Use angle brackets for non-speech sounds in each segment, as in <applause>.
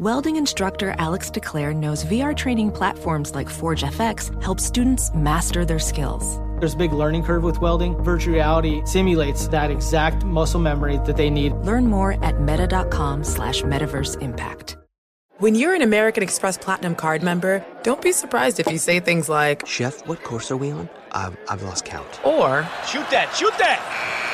Welding instructor Alex DeClaire knows VR training platforms like Forge FX help students master their skills. There's a big learning curve with welding. Virtual reality simulates that exact muscle memory that they need. Learn more at meta.com slash metaverse impact. When you're an American Express Platinum card member, don't be surprised if you say things like, Chef, what course are we on? I've, I've lost count. Or, Shoot that, shoot that!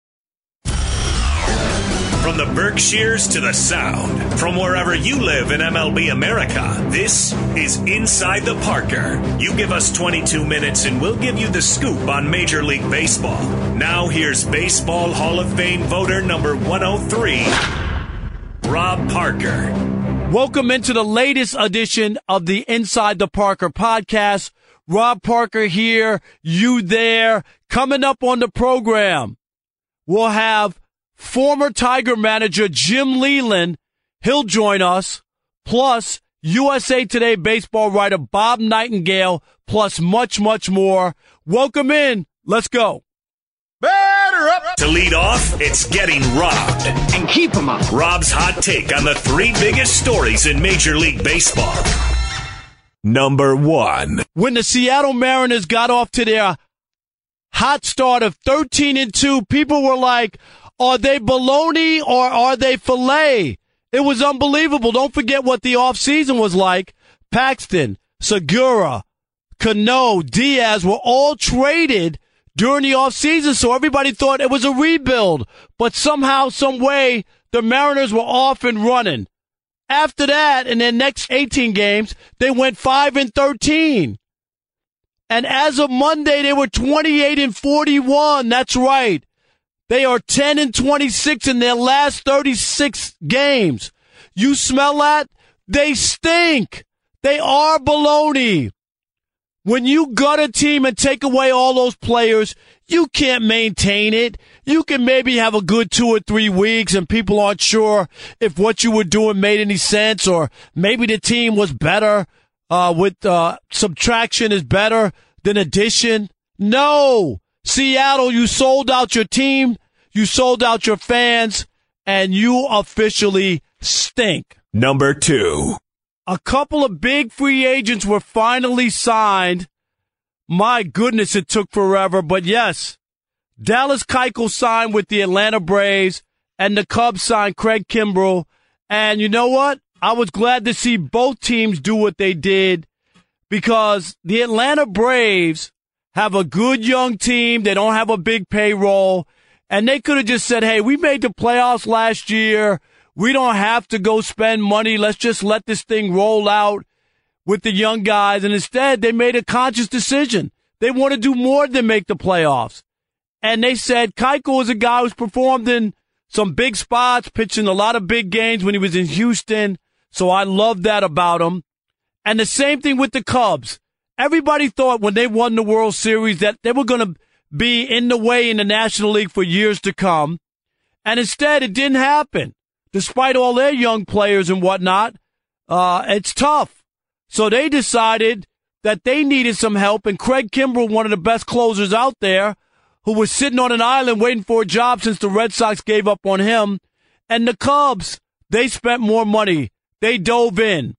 From the Berkshires to the Sound, from wherever you live in MLB America, this is Inside the Parker. You give us 22 minutes and we'll give you the scoop on Major League Baseball. Now here's Baseball Hall of Fame voter number 103, Rob Parker. Welcome into the latest edition of the Inside the Parker podcast. Rob Parker here, you there. Coming up on the program, we'll have former Tiger manager Jim Leyland. He'll join us. Plus, USA Today baseball writer Bob Nightingale, plus much, much more. Welcome in. Let's go. Batter up! To lead off, it's getting robbed. And keep them up. Rob's hot take on the three biggest stories in Major League Baseball. Number one. When the Seattle Mariners got off to their hot start of 13 and 2, people were like, are they bologna or are they filet? It was unbelievable. Don't forget what the offseason was like. Paxton, Segura, Cano, Diaz were all traded during the offseason, so everybody thought it was a rebuild. But somehow, some way, the Mariners were off and running. After that, in their next 18 games, they went 5 and 13. And as of Monday, they were 28 and 41. That's right. They are 10 and 26 in their last 36 games. You smell that? They stink. They are baloney. When you gut a team and take away all those players, you can't maintain it. You can maybe have a good two or three weeks and people aren't sure if what you were doing made any sense or maybe the team was better, uh, with, uh, subtraction is better than addition. No. Seattle, you sold out your team, you sold out your fans, and you officially stink. Number two. A couple of big free agents were finally signed. My goodness, it took forever, but yes, Dallas Keuchel signed with the Atlanta Braves, and the Cubs signed Craig Kimbrel. And you know what? I was glad to see both teams do what they did because the Atlanta Braves have a good young team. They don't have a big payroll. And they could have just said, hey, we made the playoffs last year. We don't have to go spend money. Let's just let this thing roll out with the young guys. And instead, they made a conscious decision. They want to do more than make the playoffs. And they said Keuchel is a guy who's performed in some big spots, pitching a lot of big games when he was in Houston. So I love that about him. And the same thing with the Cubs. Everybody thought when they won the World Series that they were going to be in the way in the National League for years to come. And instead, it didn't happen. Despite all their young players and whatnot, uh, it's tough. So they decided that they needed some help, and Craig Kimbrel, one of the best closers out there, who was sitting on an island waiting for a job since the Red Sox gave up on him, and the Cubs, they spent more money. They dove in.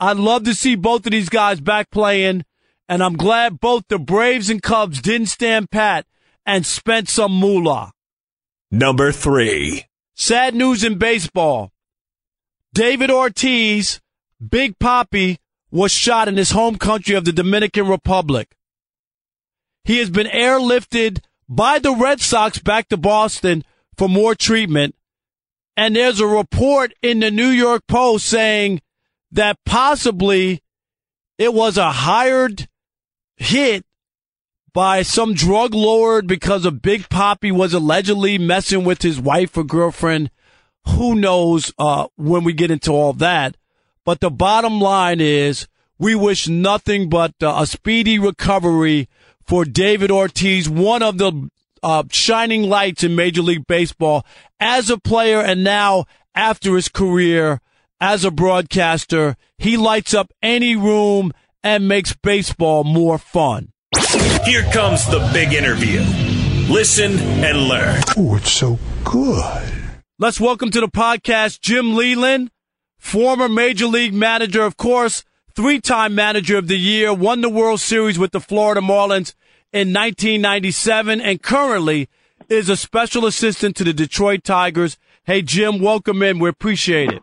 I'd love to see both of these guys back playing, and I'm glad both the Braves and Cubs didn't stand pat and spent some moolah. Number three. Sad news in baseball. David Ortiz, Big Papi, was shot in his home country of the Dominican Republic. He has been airlifted by the Red Sox back to Boston for more treatment. And there's a report in the New York Post saying that possibly it was a hired hit by some drug lord because a Big Papi was allegedly messing with his wife or girlfriend. Who knows uh, when we get into all that? But the bottom line is we wish nothing but uh, a speedy recovery for David Ortiz, one of the uh, shining lights in Major League Baseball as a player and now after his career as a broadcaster. He lights up any room and makes baseball more fun. Here comes the big interview. Listen and learn. Oh, it's so good. Let's welcome to the podcast Jim Leyland, former Major League manager, of course, three time manager of the year, won the World Series with the Florida Marlins in 1997, and currently is a special assistant to the Detroit Tigers. Hey, Jim, welcome in. We appreciate it.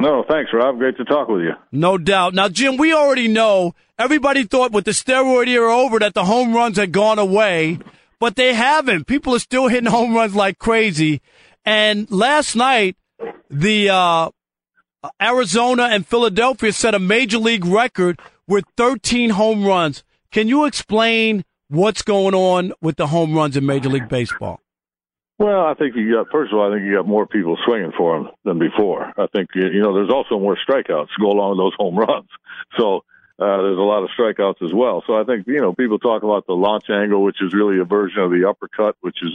No, thanks, Rob. Great to talk with you. No doubt. Now, Jim, we already know everybody thought with the steroid era over that the home runs had gone away, but they haven't. People are still hitting home runs like crazy. And last night, the uh, Arizona and Philadelphia set a major league record with 13 home runs. Can you explain what's going on with the home runs in Major League Baseball? Well, I think you got first of all, I think you got more people swinging for them than before. I think you know there's also more strikeouts go along with those home runs. <laughs> So uh, there's a lot of strikeouts as well. So I think you know people talk about the launch angle, which is really a version of the uppercut, which has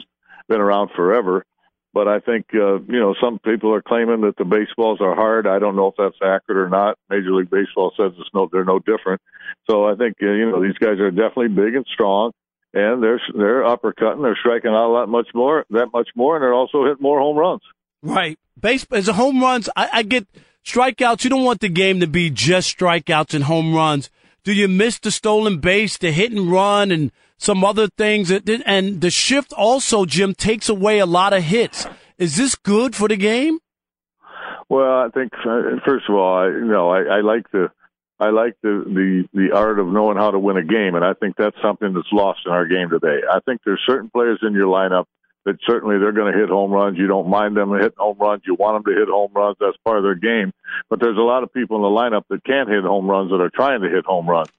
been around forever. But I think uh, you know some people are claiming that the baseballs are hard. I don't know if that's accurate or not. Major League Baseball says it's no, they're no different. So I think uh, you know these guys are definitely big and strong and they're they're uppercutting, they're striking out a lot much more, that much more, and they're also hitting more home runs. Right, base as a home runs. I, I get strikeouts. You don't want the game to be just strikeouts and home runs. Do you miss the stolen base, the hit and run, and some other things? And the shift also, Jim, takes away a lot of hits. Is this good for the game? Well, I think uh, first of all, I, you know, I, I like the I like the, the the art of knowing how to win a game, and I think that's something that's lost in our game today. I think there's certain players in your lineup that certainly they're going to hit home runs. You don't mind them hitting home runs. You want them to hit home runs. That's part of their game. But there's a lot of people in the lineup that can't hit home runs that are trying to hit home runs,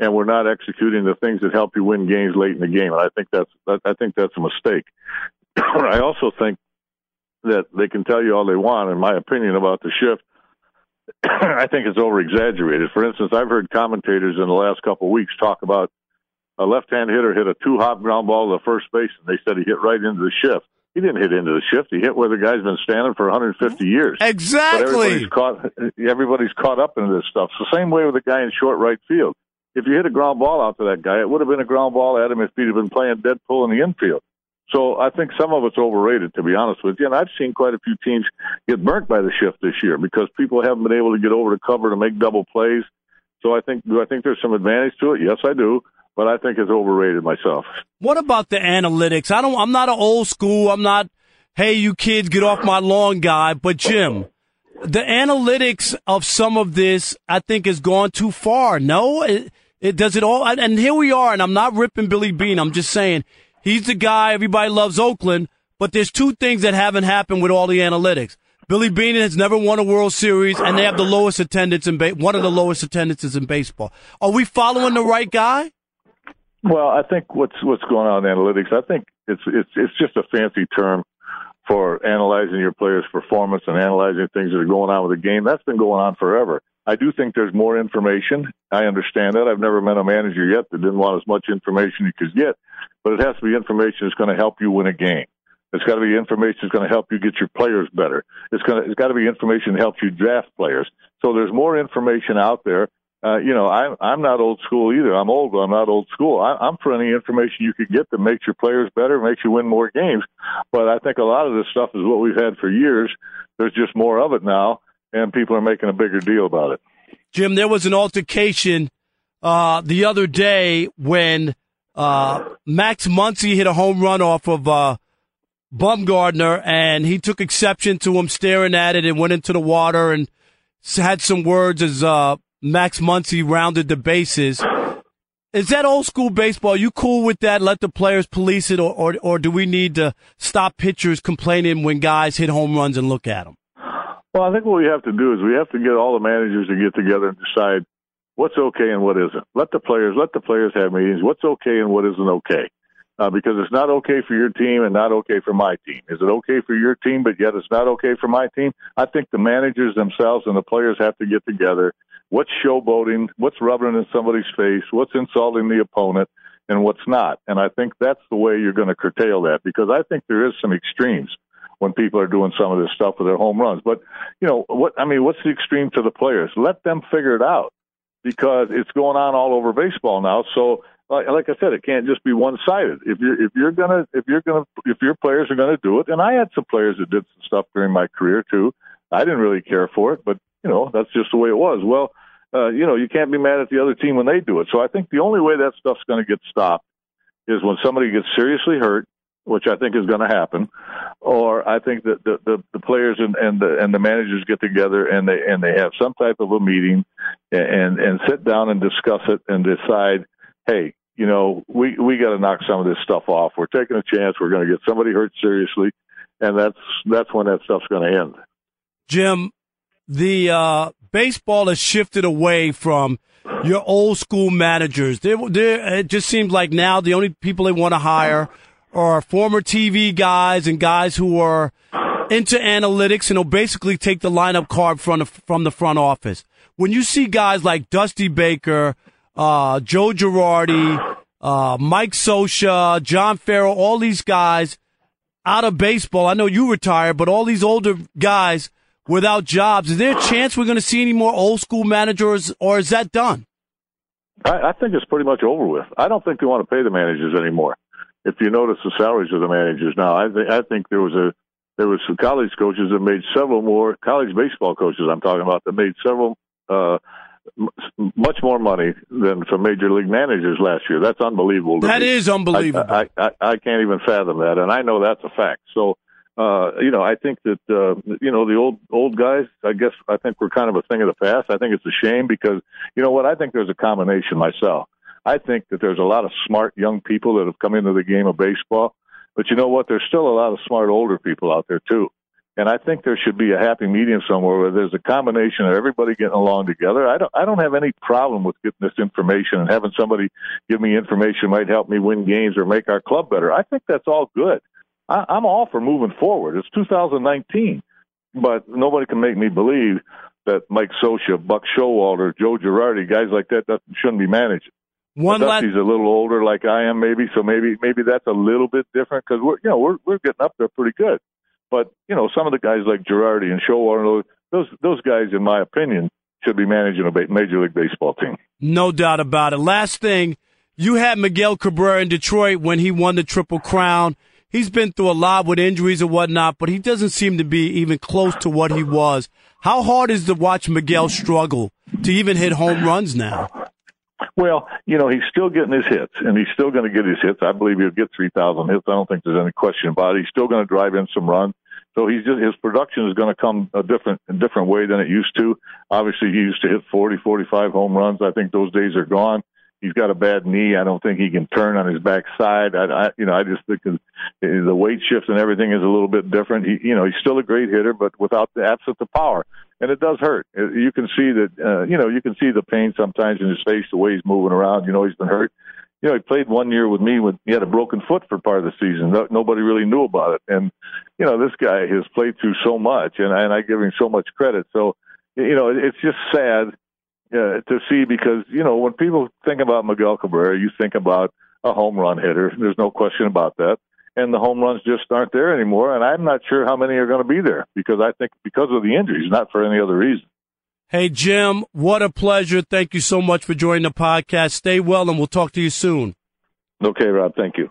and we're not executing the things that help you win games late in the game. And I think that's I think that's a mistake. <coughs> I also think that they can tell you all they want, in my opinion, about the shift <coughs> I think it's over exaggerated. For instance, I've heard commentators in the last couple of weeks talk about a left-hand hitter hit a two-hop ground ball to the first base, and they said he hit right into the shift. He didn't hit into the shift. He hit where the guy's been standing for 150 mm-hmm. years. Exactly. But everybody's caught. <laughs> Everybody's caught up in this stuff. It's the same way with the guy in short right field. If you hit a ground ball out to that guy, it would have been a ground ball at him if he'd have been playing dead pull in the infield. So I think some of it's overrated, to be honest with you. And I've seen quite a few teams get burnt by the shift this year because people haven't been able to get over to cover to make double plays. So I think do I think there's some advantage to it? Yes, I do. But I think it's overrated myself. What about the analytics? I don't. I'm not an old school. I'm not. Hey, you kids, get off my lawn, guy. But Jim, the analytics of some of this, I think, has gone too far. No, it, it does it all. And here we are. And I'm not ripping Billy Beane. I'm just saying He's the guy. Everybody loves Oakland. But there's two things that haven't happened with all the analytics. Billy Beane has never won a World Series, and they have the lowest attendance in ba- one of the lowest attendances in baseball. Are we following the right guy? Well, I think what's what's going on in analytics. I think it's it's it's just a fancy term for analyzing your players' performance and analyzing things that are going on with the game. That's been going on forever. I do think there's more information. I understand that. I've never met a manager yet that didn't want as much information as you could get, but it has to be information that's going to help you win a game. It's got to be information that's going to help you get your players better. It's going to, it's got to be information that helps you draft players. So there's more information out there. Uh, you know, I'm I'm not old school either. I'm old, but I'm not old school. I, I'm for any information you could get that makes your players better, makes you win more games. But I think a lot of this stuff is what we've had for years. There's just more of it now, and people are making a bigger deal about it. Jim, there was an altercation uh, the other day when uh, Max Muncy hit a home run off of uh, Bumgarner, and he took exception to him staring at it and went into the water and had some words as uh, Max Muncy rounded the bases. Is that old school baseball? You cool with that? Let the players police it, or, or, or do we need to stop pitchers complaining when guys hit home runs and look at them? Well, I think what we have to do is we have to get all the managers to get together and decide what's okay and what isn't. Let the players let the players have meetings. What's okay and what isn't okay. Uh, because it's not okay for your team and not okay for my team. Is it okay for your team, but yet it's not okay for my team? I think the managers themselves and the players have to get together. What's showboating? What's rubbing in somebody's face? What's insulting the opponent? And what's not? And I think that's the way you're going to curtail that because I think there is some extremes when people are doing some of this stuff with their home runs. But you know what? I mean, what's the extreme to the players? Let them figure it out because it's going on all over baseball now. So, like, like I said, it can't just be one sided. If you're if you're gonna if you're gonna if your players are gonna do it, and I had some players that did some stuff during my career too. I didn't really care for it, but you know that's just the way it was. Well, uh, you know you can't be mad at the other team when they do it. So I think the only way that stuff's going to get stopped is when somebody gets seriously hurt which I think is going to happen, or I think that the, the, the players and, and the and the managers get together and they and they have some type of a meeting and and sit down and discuss it and decide, hey, you know, we we got to knock some of this stuff off. We're taking a chance. We're going to get somebody hurt seriously, and that's that's when that stuff's going to end. Jim, the uh, baseball has shifted away from your old school managers. They, it just seems like now the only people they want to hire are former TV guys and guys who are into analytics and will basically take the lineup card from the, from the front office. When you see guys like Dusty Baker, uh, Joe Girardi, uh, Mike Scioscia, John Farrell, all these guys out of baseball. I know you retired, but all these older guys without jobs. Is there a chance we're going to see any more old school managers, or is that done? I, I think it's pretty much over with. I don't think they want to pay the managers anymore if you notice the salaries of the managers now, I think I think there was a there was some college coaches that made several more college baseball coaches. I'm talking about that made several uh, m- much more money than some major league managers last year. That's unbelievable. That me. is unbelievable. I, I, I, I can't even fathom that, and I know that's a fact. So. Uh, you know, I think that uh, you know the old old guys. I guess I think we're kind of a thing of the past. I think it's a shame because you know what? I think there's a combination myself. I think that there's a lot of smart young people that have come into the game of baseball. But you know what? There's still a lot of smart older people out there too. And I think there should be a happy medium somewhere where there's a combination of everybody getting along together. I don't, I don't have any problem with getting this information and having somebody give me information might help me win games or make our club better. I think that's all good. I, I'm all for moving forward. It's 2019, but nobody can make me believe that Mike Scioscia, Buck Showalter, Joe Girardi, guys like that, that shouldn't be managed. One last, he's a little older, like I am, maybe. So maybe maybe that's a little bit different because we're you know we're we're getting up there pretty good. But you know some of the guys like Girardi and Showalter, those those guys, in my opinion, should be managing a major league baseball team. No doubt about it. Last thing, you had Miguel Cabrera in Detroit when he won the Triple Crown. He's been through a lot with injuries and whatnot, but he doesn't seem to be even close to what he was. How hard is to watch Miguel struggle to even hit home runs now? Well, you know, he's still getting his hits, and he's still going to get his hits. I believe he'll get 3,000 hits. I don't think there's any question about it. He's still going to drive in some runs. So he's just his production is going to come a different a different way than it used to. Obviously, he used to hit 40, 45 home runs. I think those days are gone. He's got a bad knee. I don't think he can turn on his backside. I, I you know, I just think the weight shift and everything is a little bit different. He, you know, he's still a great hitter, but without the absence of power and it does hurt. You can see that, uh, you know, you can see the pain sometimes in his face, the way he's moving around. You know, he's been hurt, you know, he played one year with me when he had a broken foot for part of the season. No, nobody really knew about it. And, you know, this guy has played through so much and, and I give him so much credit. So, you know, it's just sad uh, to see because, you know, when people think about Miguel Cabrera, you think about a home run hitter. There's no question about that. And the home runs just aren't there anymore. And I'm not sure how many are going to be there because I think because of the injuries, not for any other reason. Hey, Jim, what a pleasure. Thank you so much for joining the podcast. Stay well, and we'll talk to you soon. Okay, Rob. Thank you.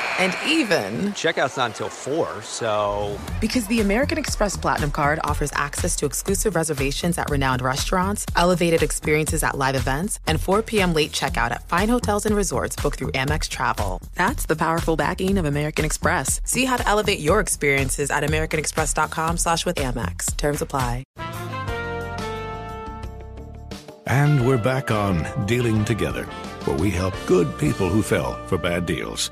And even, Checkout's not until 4, so. because the American Express Platinum card offers access to exclusive reservations at renowned restaurants, elevated experiences at live events, and 4 p.m. late checkout at fine hotels and resorts booked through Amex Travel. That's the powerful backing of American Express. See how to elevate your experiences at americanexpress.com slash with Amex. Terms apply. And we're back on Dealing Together, where we help good people who fell for bad deals.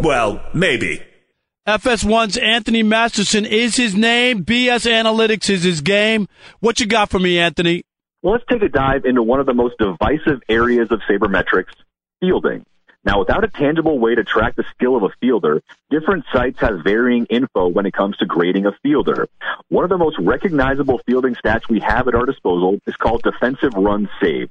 Well, maybe. FS1's Anthony Masterson is his name. BS Analytics is his game. What you got for me, Anthony? Well, let's take a dive into one of the most divisive areas of sabermetrics, fielding. Now, without a tangible way to track the skill of a fielder, different sites have varying info when it comes to grading a fielder. One of the most recognizable fielding stats we have at our disposal is called defensive runs saved.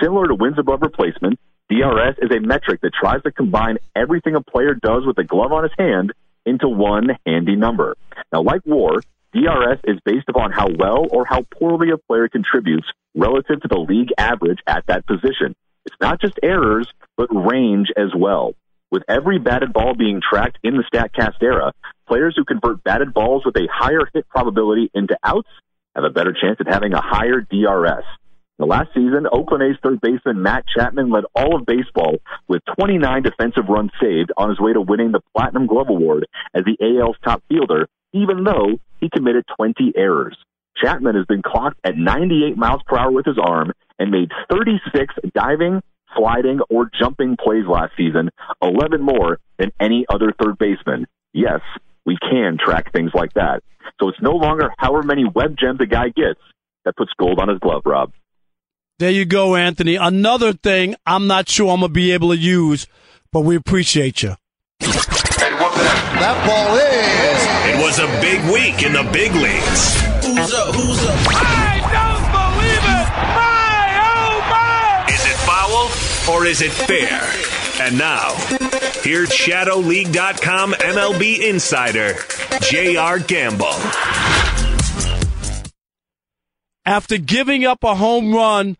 Similar to wins above replacement, DRS is a metric that tries to combine everything a player does with a glove on his hand into one handy number. Now, like WAR, DRS is based upon how well or how poorly a player contributes relative to the league average at that position. It's not just errors, but range as well. With every batted ball being tracked in the StatCast era, players who convert batted balls with a higher hit probability into outs have a better chance at having a higher DRS. The last season, Oakland A's third baseman Matt Chapman led all of baseball with 29 defensive runs saved on his way to winning the Platinum Glove Award as the AL's top fielder, even though he committed 20 errors. Chapman has been clocked at 98 miles per hour with his arm and made 36 diving, sliding, or jumping plays last season, 11 more than any other third baseman. Yes, we can track things like that. So it's no longer however many web gems a guy gets that puts gold on his glove, Rob. There you go, Anthony. Another thing I'm not sure I'm going to be able to use, but we appreciate you. That ball is. It was a big week in the big leagues. Who's up? Who's up? I don't believe it! My, oh my! Is it foul or is it fair? And now, here's ShadowLeague.com MLB insider, J.R. Gamble. After giving up a home run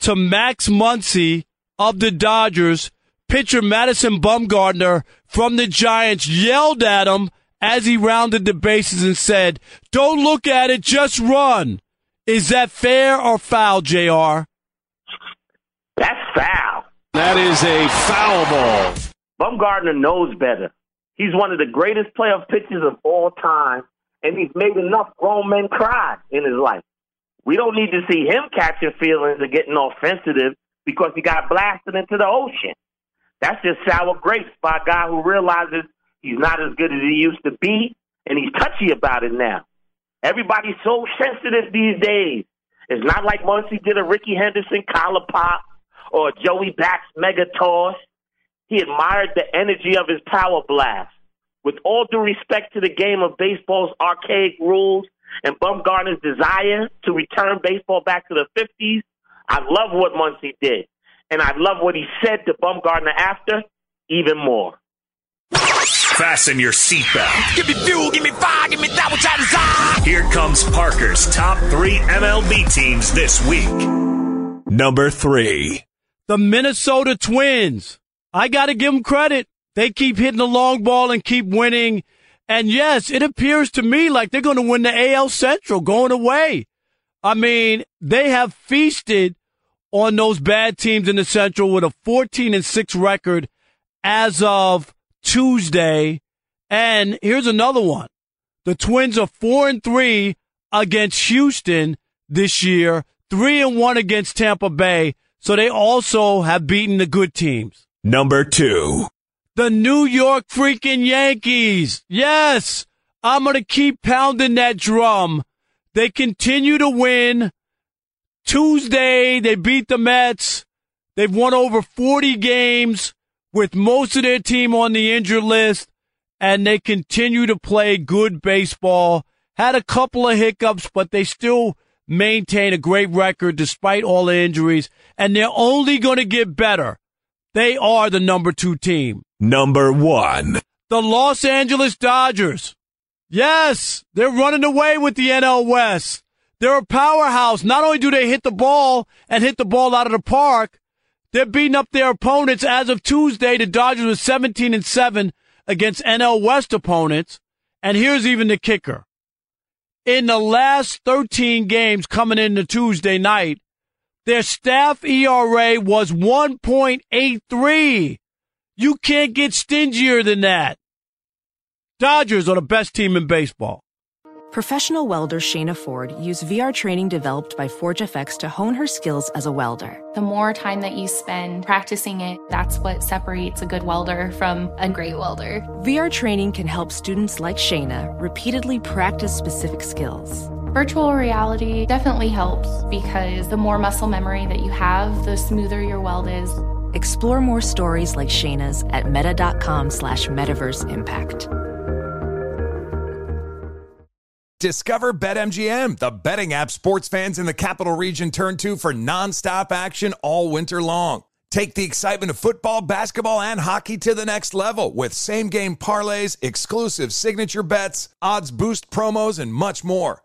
to Max Muncy of the Dodgers, pitcher Madison Bumgarner from the Giants yelled at him as he rounded the bases and said, Don't look at it, just run. Is that fair or foul, JR? That's foul. That is a foul ball. Bumgarner knows better. He's one of the greatest playoff pitchers of all time, and he's made enough grown men cry in his life. We don't need to see him catching feelings and getting all sensitive because he got blasted into the ocean. That's just sour grapes by a guy who realizes he's not as good as he used to be, and he's touchy about it now. Everybody's so sensitive these days. It's not like once he did a Rickey Henderson collar pop or Joey Bats mega toss. He admired the energy of his power blast. With all due respect to the game of baseball's archaic rules and Bumgarner's desire to return baseball back to the 50s, I love what Muncy did. And I love what he said to Bumgarner after even more. Fasten your seatbelt. Give me fuel, give me fire, give me that which I desire. Here comes Parker's top three MLB teams this week. Number three. The Minnesota Twins. I got to give them credit. They keep hitting the long ball and keep winning. And yes, it appears to me like they're going to win the AL Central going away. I mean, they have feasted on those bad teams in the Central with a 14 and 6 record as of Tuesday. And here's another one. The Twins are 4 and 3 against Houston this year, 3 and 1 against Tampa Bay. So they also have beaten the good teams. Number two. The New York freaking Yankees. Yes, I'm going to keep pounding that drum. They continue to win. Tuesday, they beat the Mets. They've won over 40 games with most of their team on the injured list, and they continue to play good baseball. Had a couple of hiccups, but they still maintain a great record despite all the injuries, and they're only going to get better. They are the number two team. Number one. The Los Angeles Dodgers. Yes, they're running away with the NL West. They're a powerhouse. Not only do they hit the ball and hit the ball out of the park, they're beating up their opponents. As of Tuesday, the Dodgers were 17 and 7 against NL West opponents. And here's even the kicker. In the last 13 games coming into Tuesday night, their staff ERA was 1.83. You can't get stingier than that. Dodgers are the best team in baseball. Professional welder Shayna Ford used VR training developed by ForgeFX to hone her skills as a welder. The more time that you spend practicing it, that's what separates a good welder from a great welder. VR training can help students like Shayna repeatedly practice specific skills. Virtual reality definitely helps because the more muscle memory that you have, the smoother your weld is. Explore more stories like Shayna's at meta.com slash metaverse impact. Discover BetMGM, the betting app sports fans in the capital region turn to for nonstop action all winter long. Take the excitement of football, basketball, and hockey to the next level with same game parlays, exclusive signature bets, odds boost promos, and much more.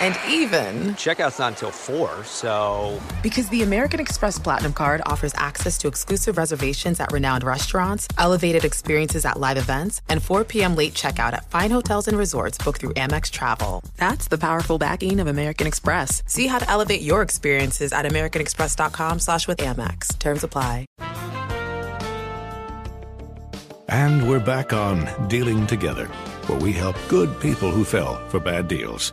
And even, Checkout's not until 4, so. because the American Express Platinum card offers access to exclusive reservations at renowned restaurants, elevated experiences at live events, and 4 p.m. late checkout at fine hotels and resorts booked through Amex Travel. That's the powerful backing of American Express. See how to elevate your experiences at americanexpress.com slash with Amex. Terms apply. And we're back on Dealing Together, where we help good people who fell for bad deals.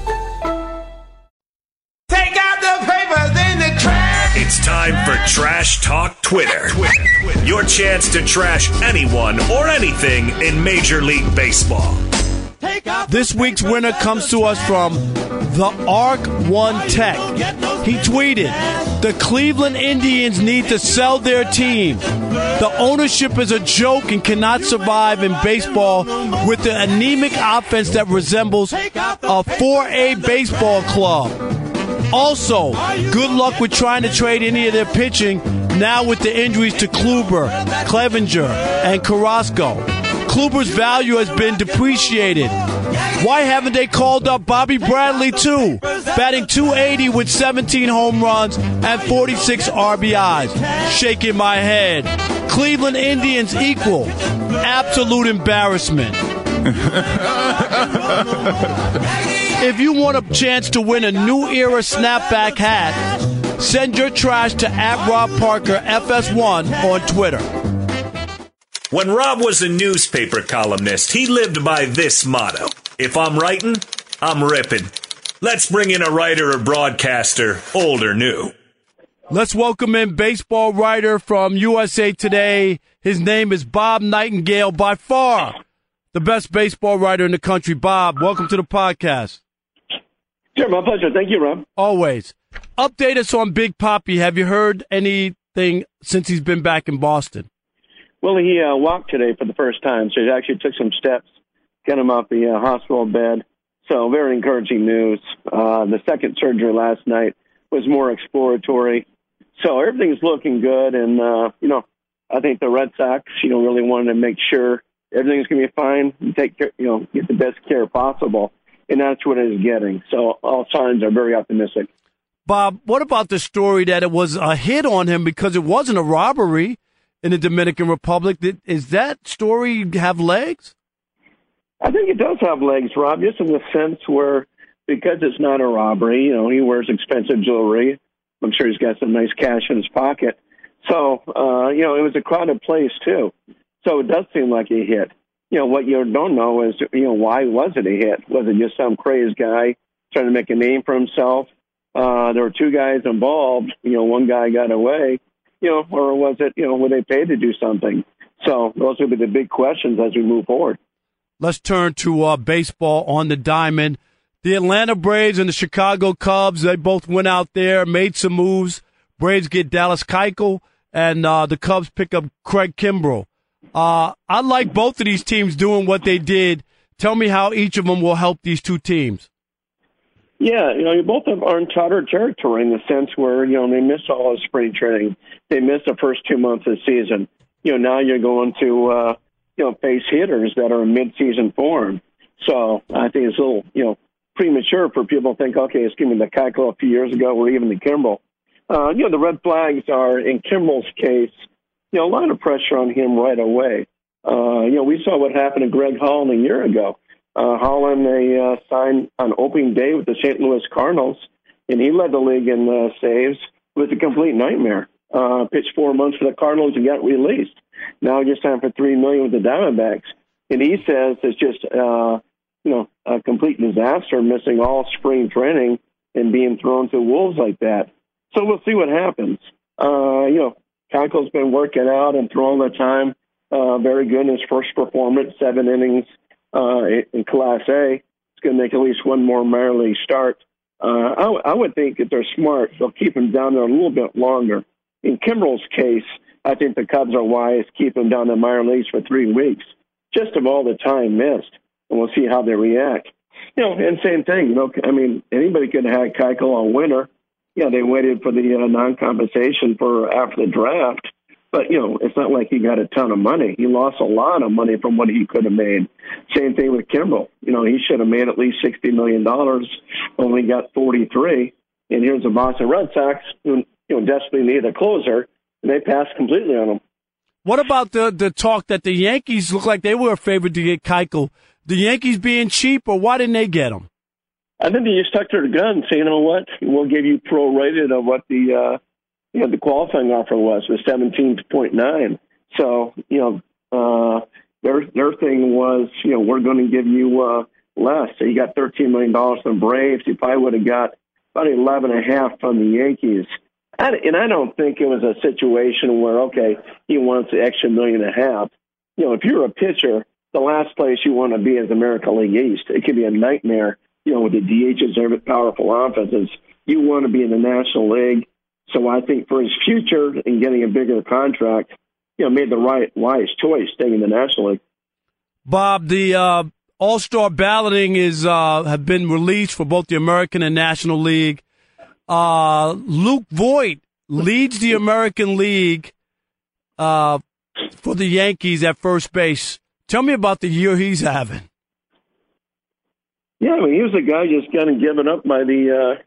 It's time for Trash Talk Twitter. Your chance to trash anyone or anything in Major League Baseball. This week's winner comes to us from the Arc One Tech. He tweeted, "The Cleveland Indians need to sell their team. The ownership is a joke and cannot survive in baseball with the anemic offense that resembles a 4A baseball club." Also, good luck with trying to trade any of their pitching now with the injuries to Kluber, Clevenger, and Carrasco. Kluber's value has been depreciated. Why haven't they called up Bobby Bradley too? Batting 280 with 17 home runs and 46 RBIs. Shaking my head. Cleveland Indians equal. Absolute embarrassment. <laughs> If you want a chance to win a new era snapback hat, send your trash to at Rob Parker FS1 on Twitter. When Rob was a newspaper columnist, he lived by this motto If I'm writing, I'm ripping. Let's bring in a writer or broadcaster, old or new. Let's welcome in baseball writer from USA Today. His name is Bob Nightingale, by far the best baseball writer in the country. Bob, welcome to the podcast. Sure, my pleasure. Thank you, Rob. Always. Update us on Big Papi. Have you heard anything since he's been back in Boston? Well, he uh, walked today for the first time, so he actually took some steps, get him off the uh, hospital bed. So very encouraging news. Uh, the second surgery last night was more exploratory. So everything's looking good, and uh, you know, I think the Red Sox, you know, really wanted to make sure everything's going to be fine. and Take care, you know, get the best care possible, and that's what it is getting. So all signs are very optimistic. Bob, what about the story that it was a hit on him because it wasn't a robbery in the Dominican Republic? Is that story have legs? I think it does have legs, Rob, just in the sense where because it's not a robbery, you know, he wears expensive jewelry. I'm sure he's got some nice cash in his pocket. So, uh, you know, it was a crowded place too. So it does seem like a hit. You know, what you don't know is, you know, why was it a hit? Was it just some crazed guy trying to make a name for himself? Uh, there were two guys involved. You know, one guy got away, you know, or was it, you know, were they paid to do something? So those will be the big questions as we move forward. Let's turn to uh, baseball on the diamond. The Atlanta Braves and the Chicago Cubs, they both went out there, made some moves. Braves get Dallas Keuchel, and uh, the Cubs pick up Craig Kimbrel. Uh, I like both of these teams doing what they did. Tell me how each of them will help these two teams. Yeah, you know, you both have uncharted territory in the sense where, you know, they missed all of spring training. They missed the first two months of the season. You know, now you're going to, uh, you know, face hitters that are in mid-season form. So I think it's a little, you know, premature for people to think, okay, it's giving the Keuchel a few years ago or even the Kimbrel. Uh, you know, the red flags are, in Kimbrel's case, you know, a lot of pressure on him right away. Uh, you know, we saw what happened to Greg Hall a year ago. uh, Holland they uh, signed on opening day with the St. Louis Cardinals, and he led the league in uh, saves. It was a complete nightmare. Uh, pitched four months for the Cardinals and got released. Now just signed for three million with the Diamondbacks, and he says it's just uh, you know a complete disaster, missing all spring training and being thrown to wolves like that. So we'll see what happens. Uh, you know, Keuchel's been working out and throwing the time. Uh, very good in his first performance, seven innings uh, in Class A. He's going to make at least one more minor league start. Uh, I, w- I would think if they're smart, they'll keep him down there a little bit longer. In Kimbrel's case, I think the Cubs are wise, to keep him down in minor leagues for three weeks, just of all the time missed, and we'll see how they react. You know, and same thing. You know, I mean, anybody could have had Keuchel all winter. Yeah, they waited for the uh, non-compensation for after the draft, but you know, it's not like he got a ton of money. He lost a lot of money from what he could have made. Same thing with Kimbrel. You know, he should have made at least sixty million dollars, only got forty-three. And here's the Boston Red Sox, who you know desperately need a closer, and they passed completely on him. What about the the talk that the Yankees look like they were favored to get Keuchel? The Yankees being cheap, or why didn't they get him? I think they just stuck to their gun, say, you know what, we'll give you prorated of what the uh, you know the qualifying offer was was seventeen point nine. So you know uh, their their thing was you know we're going to give you uh, less. So you got thirteen million dollars from Braves. You probably would have got about eleven and a half from the Yankees. And, and I don't think it was a situation where okay he wants the extra million and a half. You know if you're a pitcher, the last place you want to be is American League East. It could be a nightmare you know, with the DHs and powerful offenses, you want to be in the National League. So I think for his future and getting a bigger contract, you know, made the right wise choice staying in the National League. Bob, the uh, All Star balloting is uh, have been released for both the American and National League. Uh, Luke Voit leads the American League uh, for the Yankees at first base. Tell me about the year he's having. Yeah, I mean, he was a guy just kind of given up by the uh,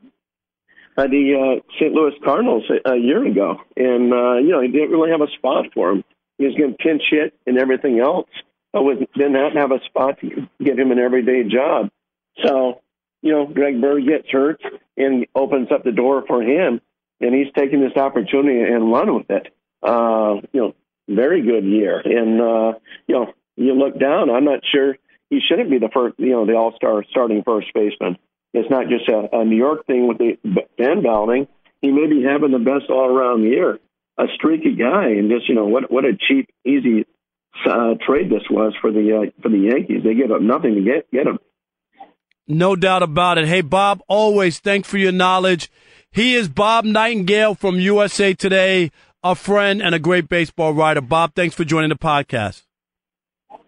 by the uh, St. Louis Cardinals a, a year ago, and uh, you know he didn't really have a spot for him. He was getting pinch hit and everything else, but was, did not have a spot to give him an everyday job. So, you know, Greg Bird gets hurt and opens up the door for him, and he's taking this opportunity and run with it. Uh, you know, very good year, and uh, you know, you look down. I'm not sure he shouldn't be the first, you know, the All Star starting first baseman. It's not just a, a New York thing with the fan balloting. He may be having the best all around year. A streaky guy, and just you know what what a cheap, easy uh, trade this was for the uh, for the Yankees. They gave up nothing to get get him. No doubt about it. Hey, Bob, always thanks for your knowledge. He is Bob Nightingale from USA Today, a friend and a great baseball writer. Bob, thanks for joining the podcast.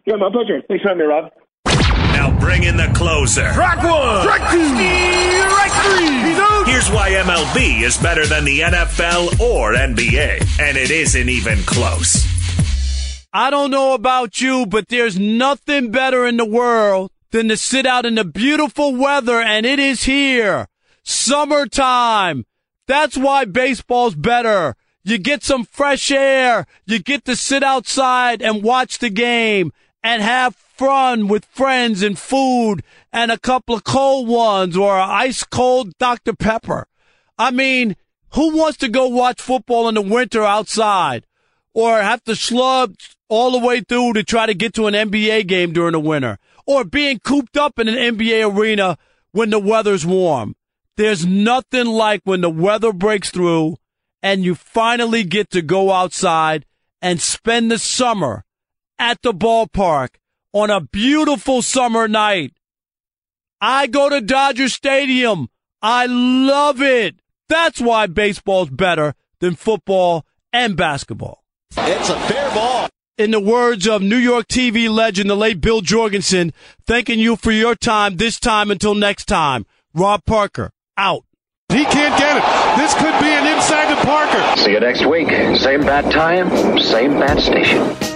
Yeah, my pleasure. Thanks for having me, Rob. Now bring in the closer. Strike one. Strike two. Strike three. He's out. Here's why MLB is better than the NFL or NBA, and it isn't even close. I don't know about you, but there's nothing better in the world than to sit out in the beautiful weather, and it is here. Summertime. That's why baseball's better. You get some fresh air. You get to sit outside and watch the game and have fun with friends and food and a couple of cold ones or an ice cold Dr. Pepper. I mean, who wants to go watch football in the winter outside or have to slug all the way through to try to get to an NBA game during the winter or being cooped up in an NBA arena when the weather's warm? There's nothing like when the weather breaks through and you finally get to go outside and spend the summer at the ballpark on a beautiful summer night. I go to Dodger Stadium. I love it. That's why baseball's better than football and basketball. It's a fair ball. In the words of New York TV legend, the late Bill Jorgensen, thanking you for your time this time until next time. Rob Parker, out. He can't get it. This could be an inside to Parker. See you next week. Same bat time, same bat station.